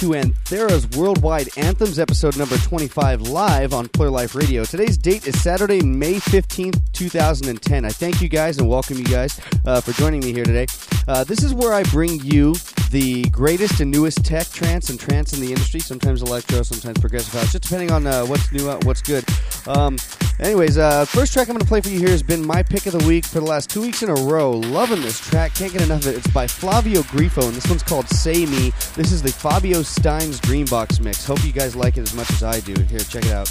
to Anthera's Worldwide Anthems, episode number 25, live on Player Life Radio. Today's date is Saturday, May 15th, 2010. I thank you guys and welcome you guys uh, for joining me here today. Uh, this is where I bring you the greatest and newest tech, trance, and trance in the industry, sometimes electro, sometimes progressive house, just depending on uh, what's new, uh, what's good. Um, anyways, uh, first track I'm going to play for you here has been my pick of the week for the last two weeks in a row. Loving this track, can't get enough of it. It's by Flavio Grifo, and this one's called Say Me. This is the Fabio Stein's Dreambox mix. Hope you guys like it as much as I do. Here, check it out.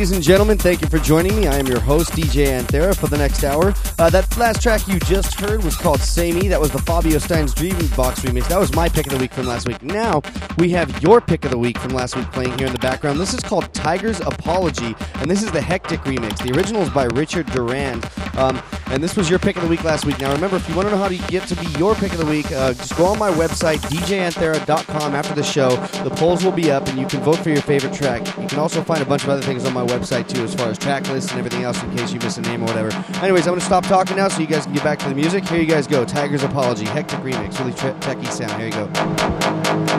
Ladies and gentlemen, thank you for joining me. I am your host, DJ Anthera, for the next hour. Uh, that last track you just heard was called Say Me. That was the Fabio Stein's Dream Box remix. That was my pick of the week from last week. Now, we have your pick of the week from last week playing here in the background. This is called Tiger's Apology, and this is the Hectic remix. The original is by Richard Durand. Um, and this was your pick of the week last week. Now, remember, if you want to know how to get to be your pick of the week, uh, just go on my website, djanthera.com, after the show. The polls will be up, and you can vote for your favorite track. You can also find a bunch of other things on my website, too, as far as track lists and everything else in case you miss a name or whatever. Anyways, I'm going to stop talking now so you guys can get back to the music. Here you guys go. Tiger's Apology, Hectic Remix, really techie sound. Here you go.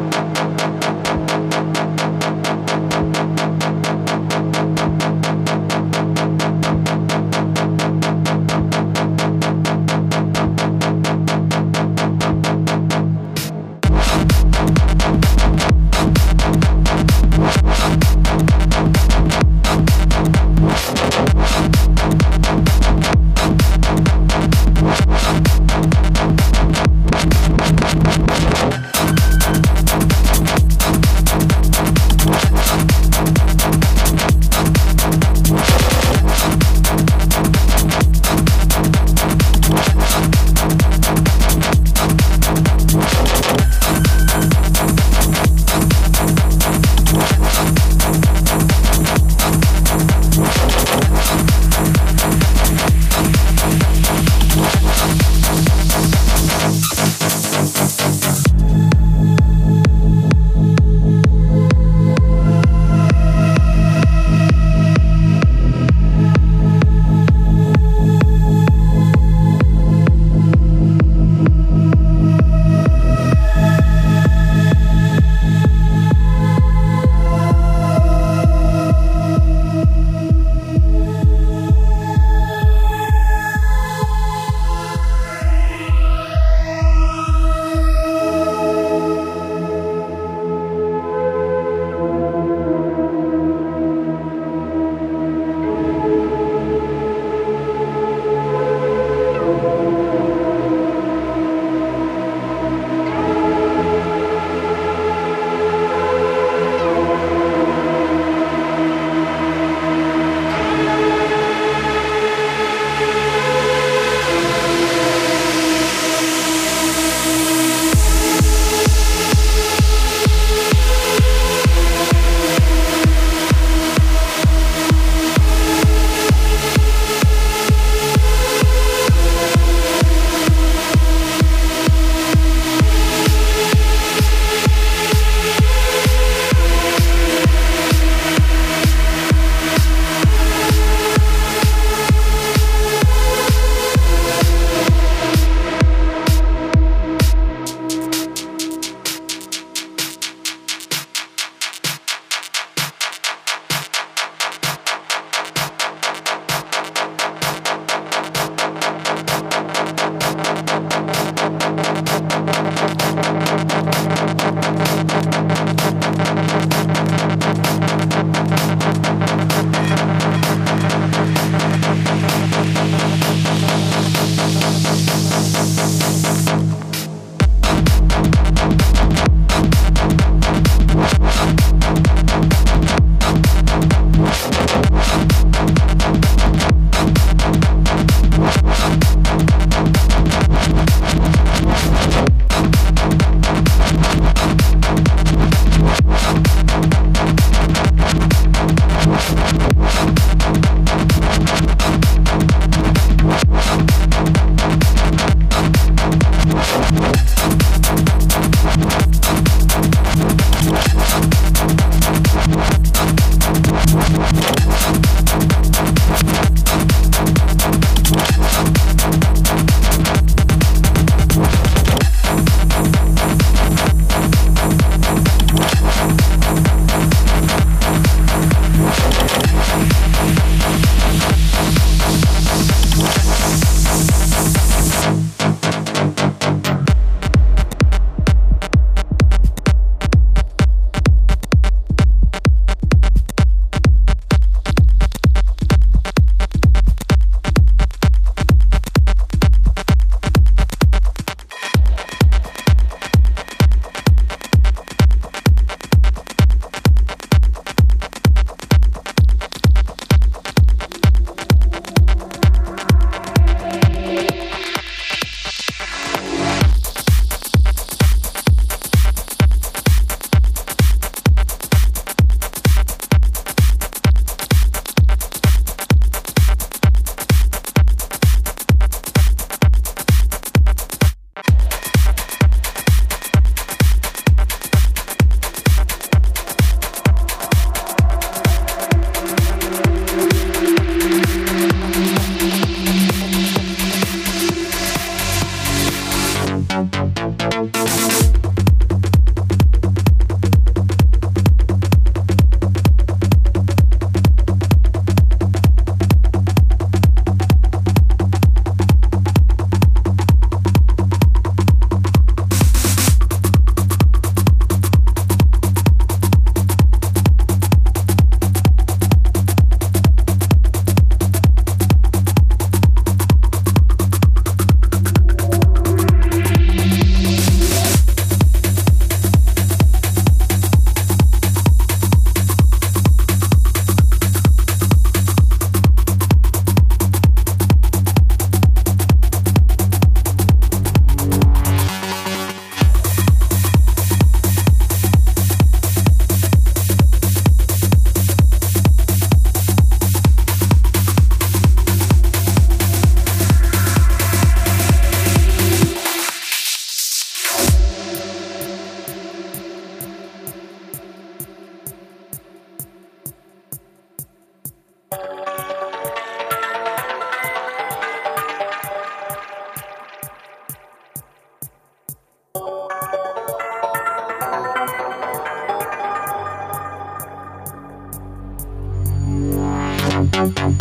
Thank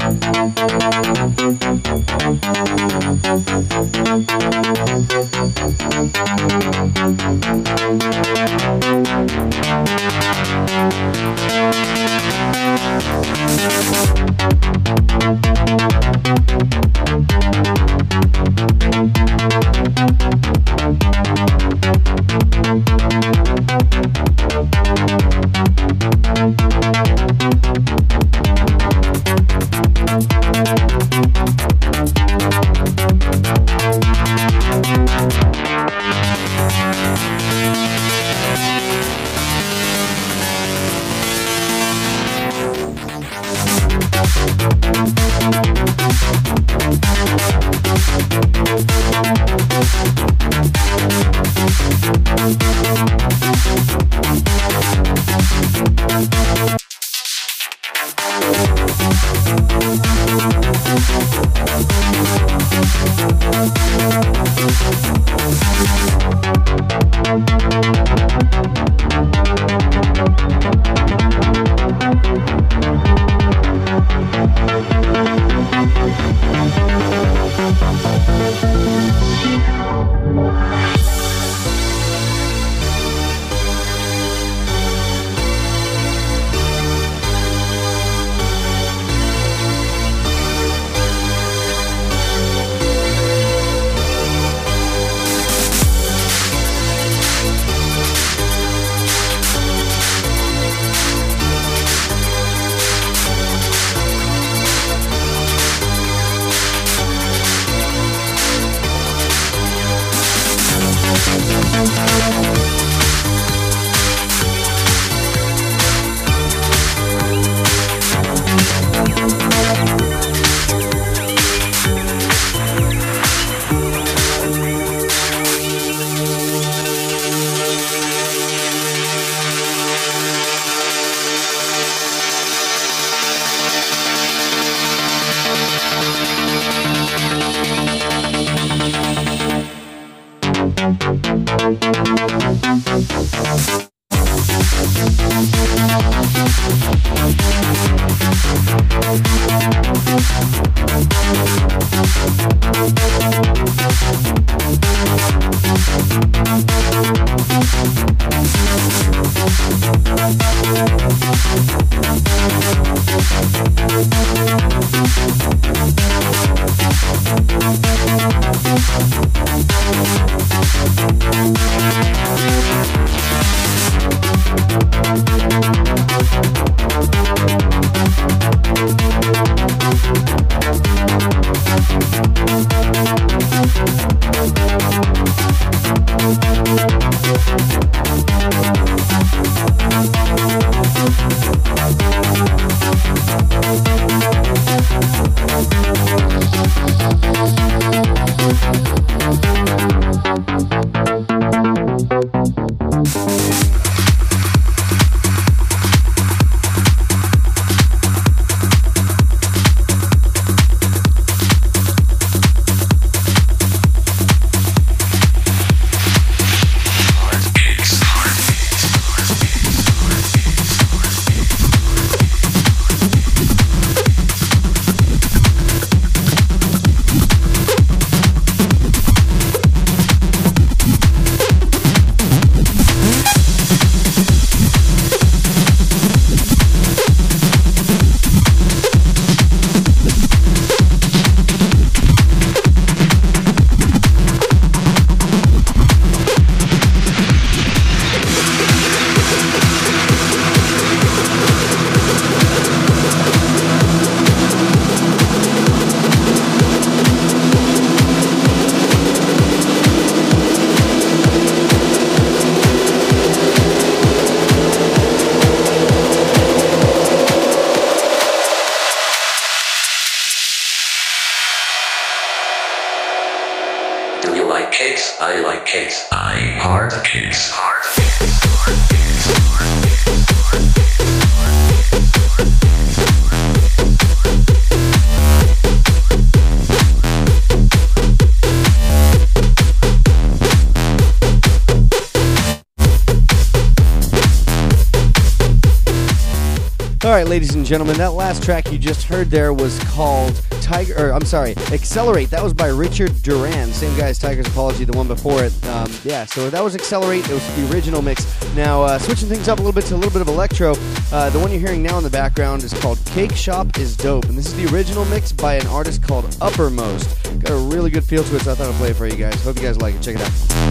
ladies and gentlemen, that last track you just heard there was called Tiger. Or I'm sorry, Accelerate. That was by Richard Durand, same guy as Tiger's Apology, the one before it. Um, yeah, so that was Accelerate. It was the original mix. Now uh, switching things up a little bit to a little bit of electro. Uh, the one you're hearing now in the background is called Cake Shop is Dope, and this is the original mix by an artist called Uppermost. Got a really good feel to it, so I thought I'd play it for you guys. Hope you guys like it. Check it out.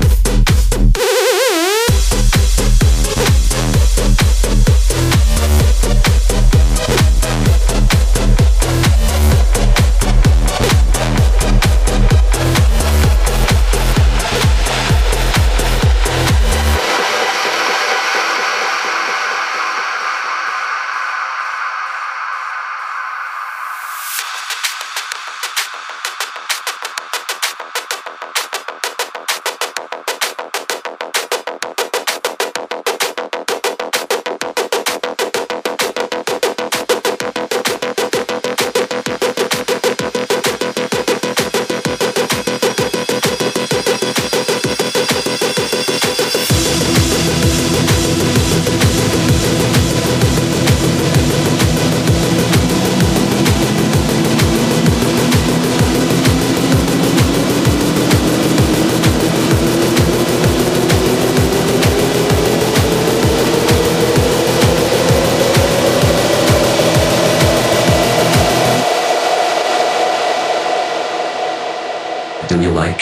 Do you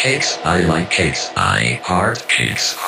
cakes? I like cakes. I heart cakes.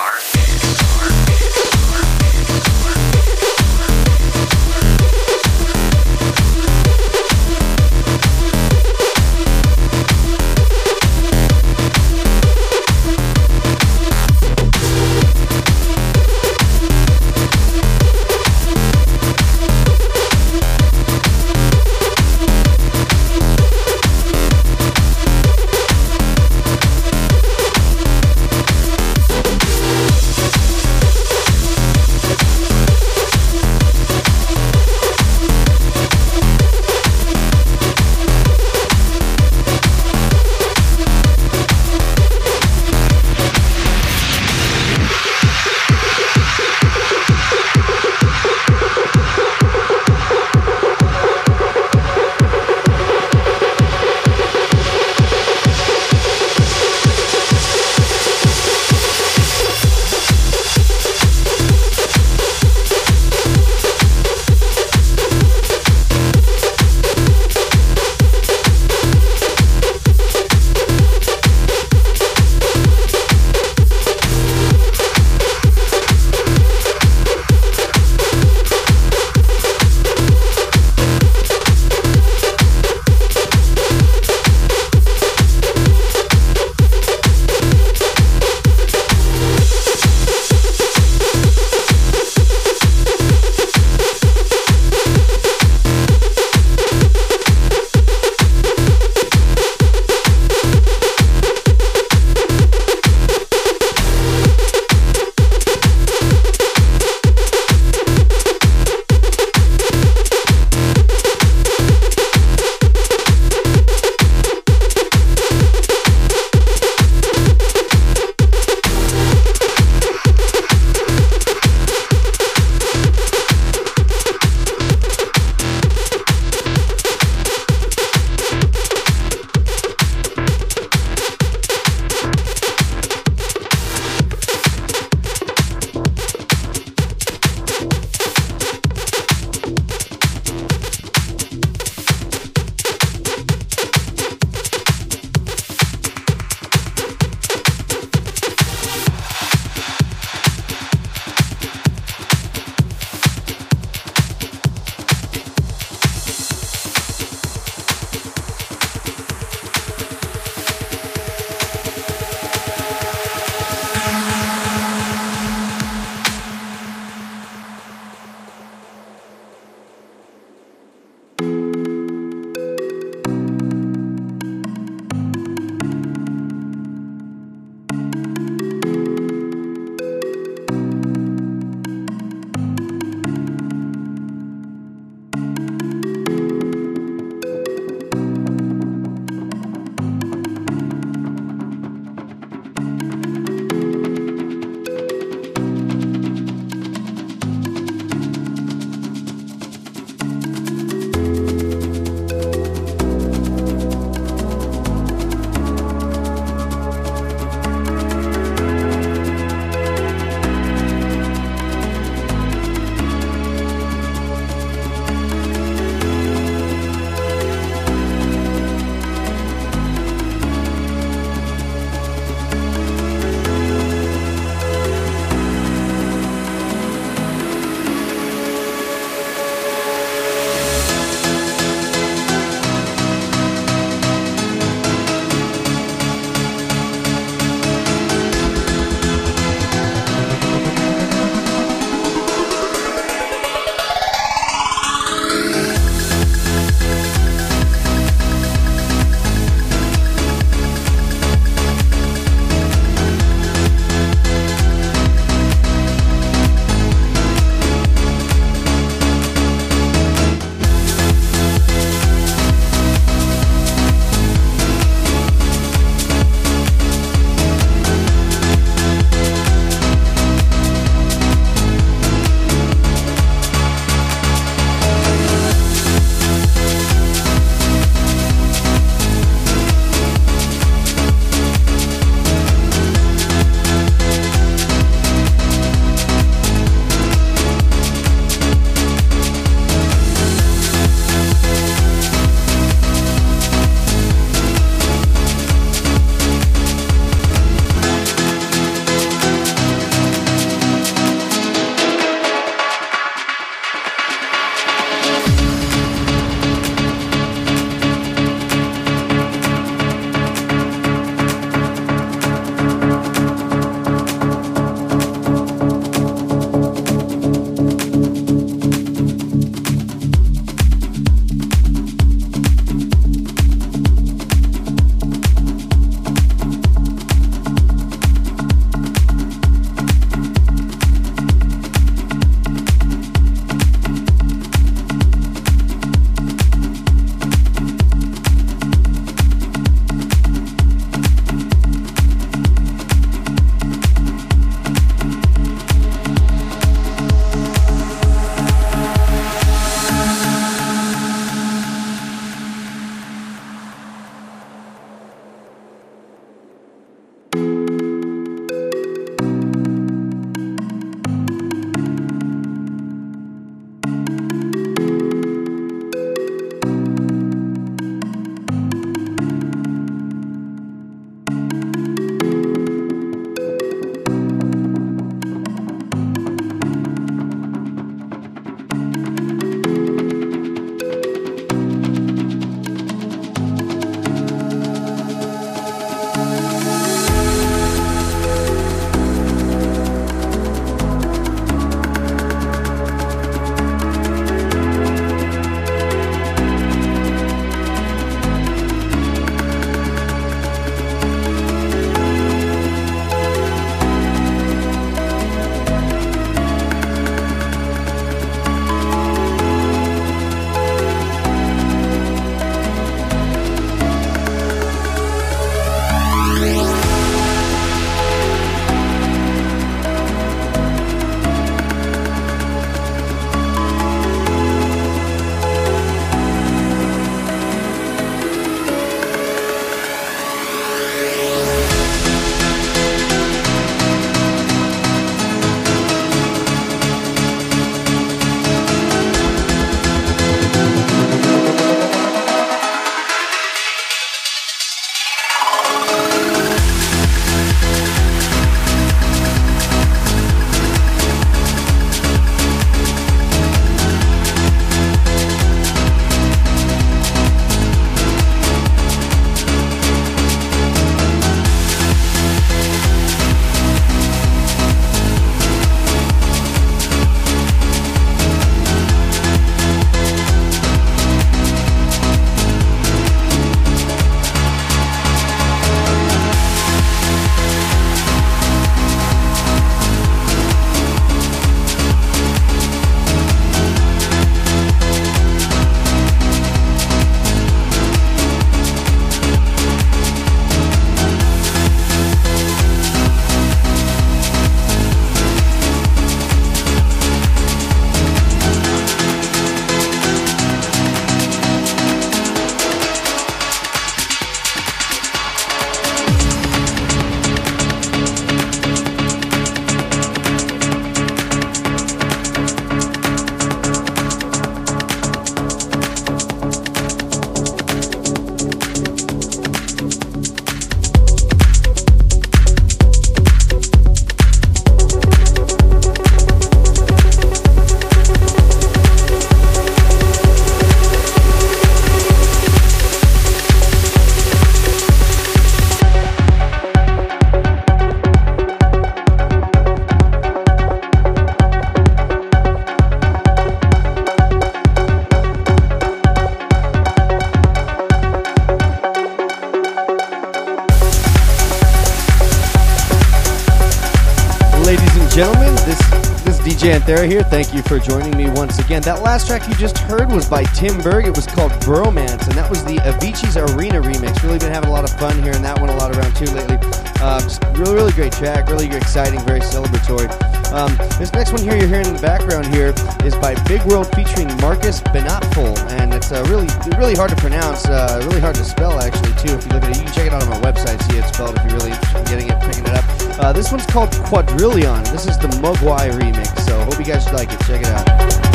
Thank you for joining me once again. That last track you just heard was by Tim Berg. It was called Bromance, and that was the Avicii's Arena remix. Really been having a lot of fun here, and that one a lot around too lately. Uh, really, really great track. Really exciting, very celebratory. Um, this next one here you're hearing in the background here is by Big World featuring Marcus Benatful, and it's uh, really, really hard to pronounce. Uh, really hard to spell actually too. If you look at it, you can check it out on my website, see it spelled if you're really interested in getting it, picking it up. Uh, this one's called Quadrillion. This is the Mogwai remix, so hope you guys like it. Check it out.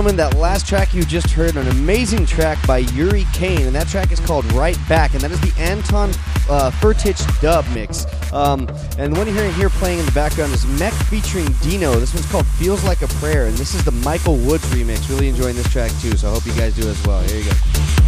Gentlemen, that last track you just heard, an amazing track by Yuri Kane, and that track is called Right Back, and that is the Anton uh, Furtich dub mix. Um, and the one you're hearing here playing in the background is Mech featuring Dino. This one's called Feels Like a Prayer, and this is the Michael Woods remix. Really enjoying this track too, so I hope you guys do as well. Here you go.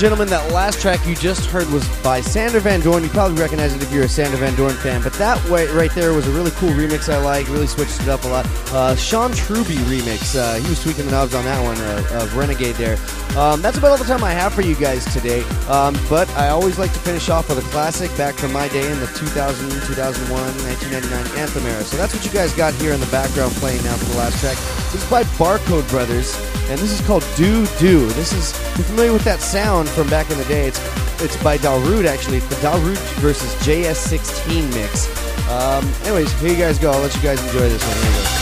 Gentlemen, that last track you just heard was by Sander Van Doorn. You probably recognize it if you're a Sander Van Doorn fan, but that way right there was a really cool remix I like. Really switched it up a lot. Uh, Sean Truby remix. Uh, he was tweaking the knobs on that one uh, of Renegade there. Um, that's about all the time I have for you guys today. Um, but I always like to finish off with a classic back from my day in the 2000, 2001, 1999 Anthem era. So that's what you guys got here in the background playing now for the last track. This is by Barcode Brothers, and this is called Do Do. This is you're familiar with that sound from back in the day. It's it's by Darude actually. It's the Darude versus JS16 mix. Um, anyways, here you guys go. I'll let you guys enjoy this one.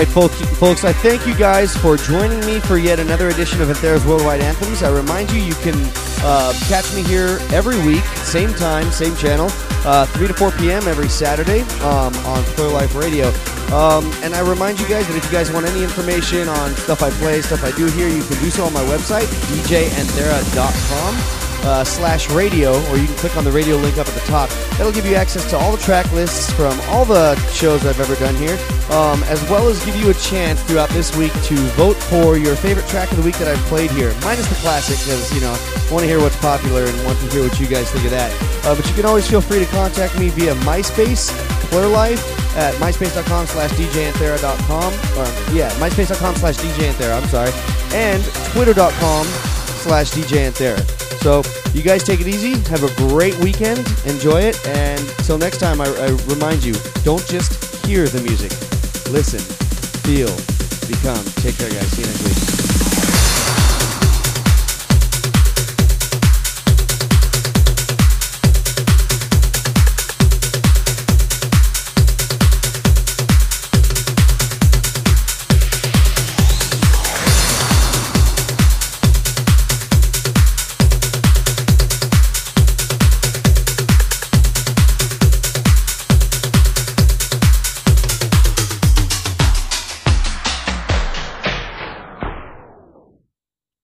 Right, folks, I thank you guys for joining me for yet another edition of Anthera's Worldwide Anthems. I remind you, you can uh, catch me here every week, same time, same channel, uh, 3 to 4 p.m. every Saturday um, on Clear Life Radio. Um, and I remind you guys that if you guys want any information on stuff I play, stuff I do here, you can do so on my website, djanthera.com uh, slash radio, or you can click on the radio link up at the top. That'll give you access to all the track lists from all the shows I've ever done here, um, as well as give you a chance throughout this week to vote for your favorite track of the week that I've played here, minus the classic, because, you know, I want to hear what's popular and want to hear what you guys think of that. Uh, but you can always feel free to contact me via MySpace, Life at myspace.com slash djanthera.com, or, yeah, myspace.com slash djanthera, I'm sorry, and twitter.com slash djanthera. So you guys take it easy. Have a great weekend. Enjoy it. And till next time, I, I remind you, don't just hear the music. Listen, feel, become. Take care, guys. See you next week.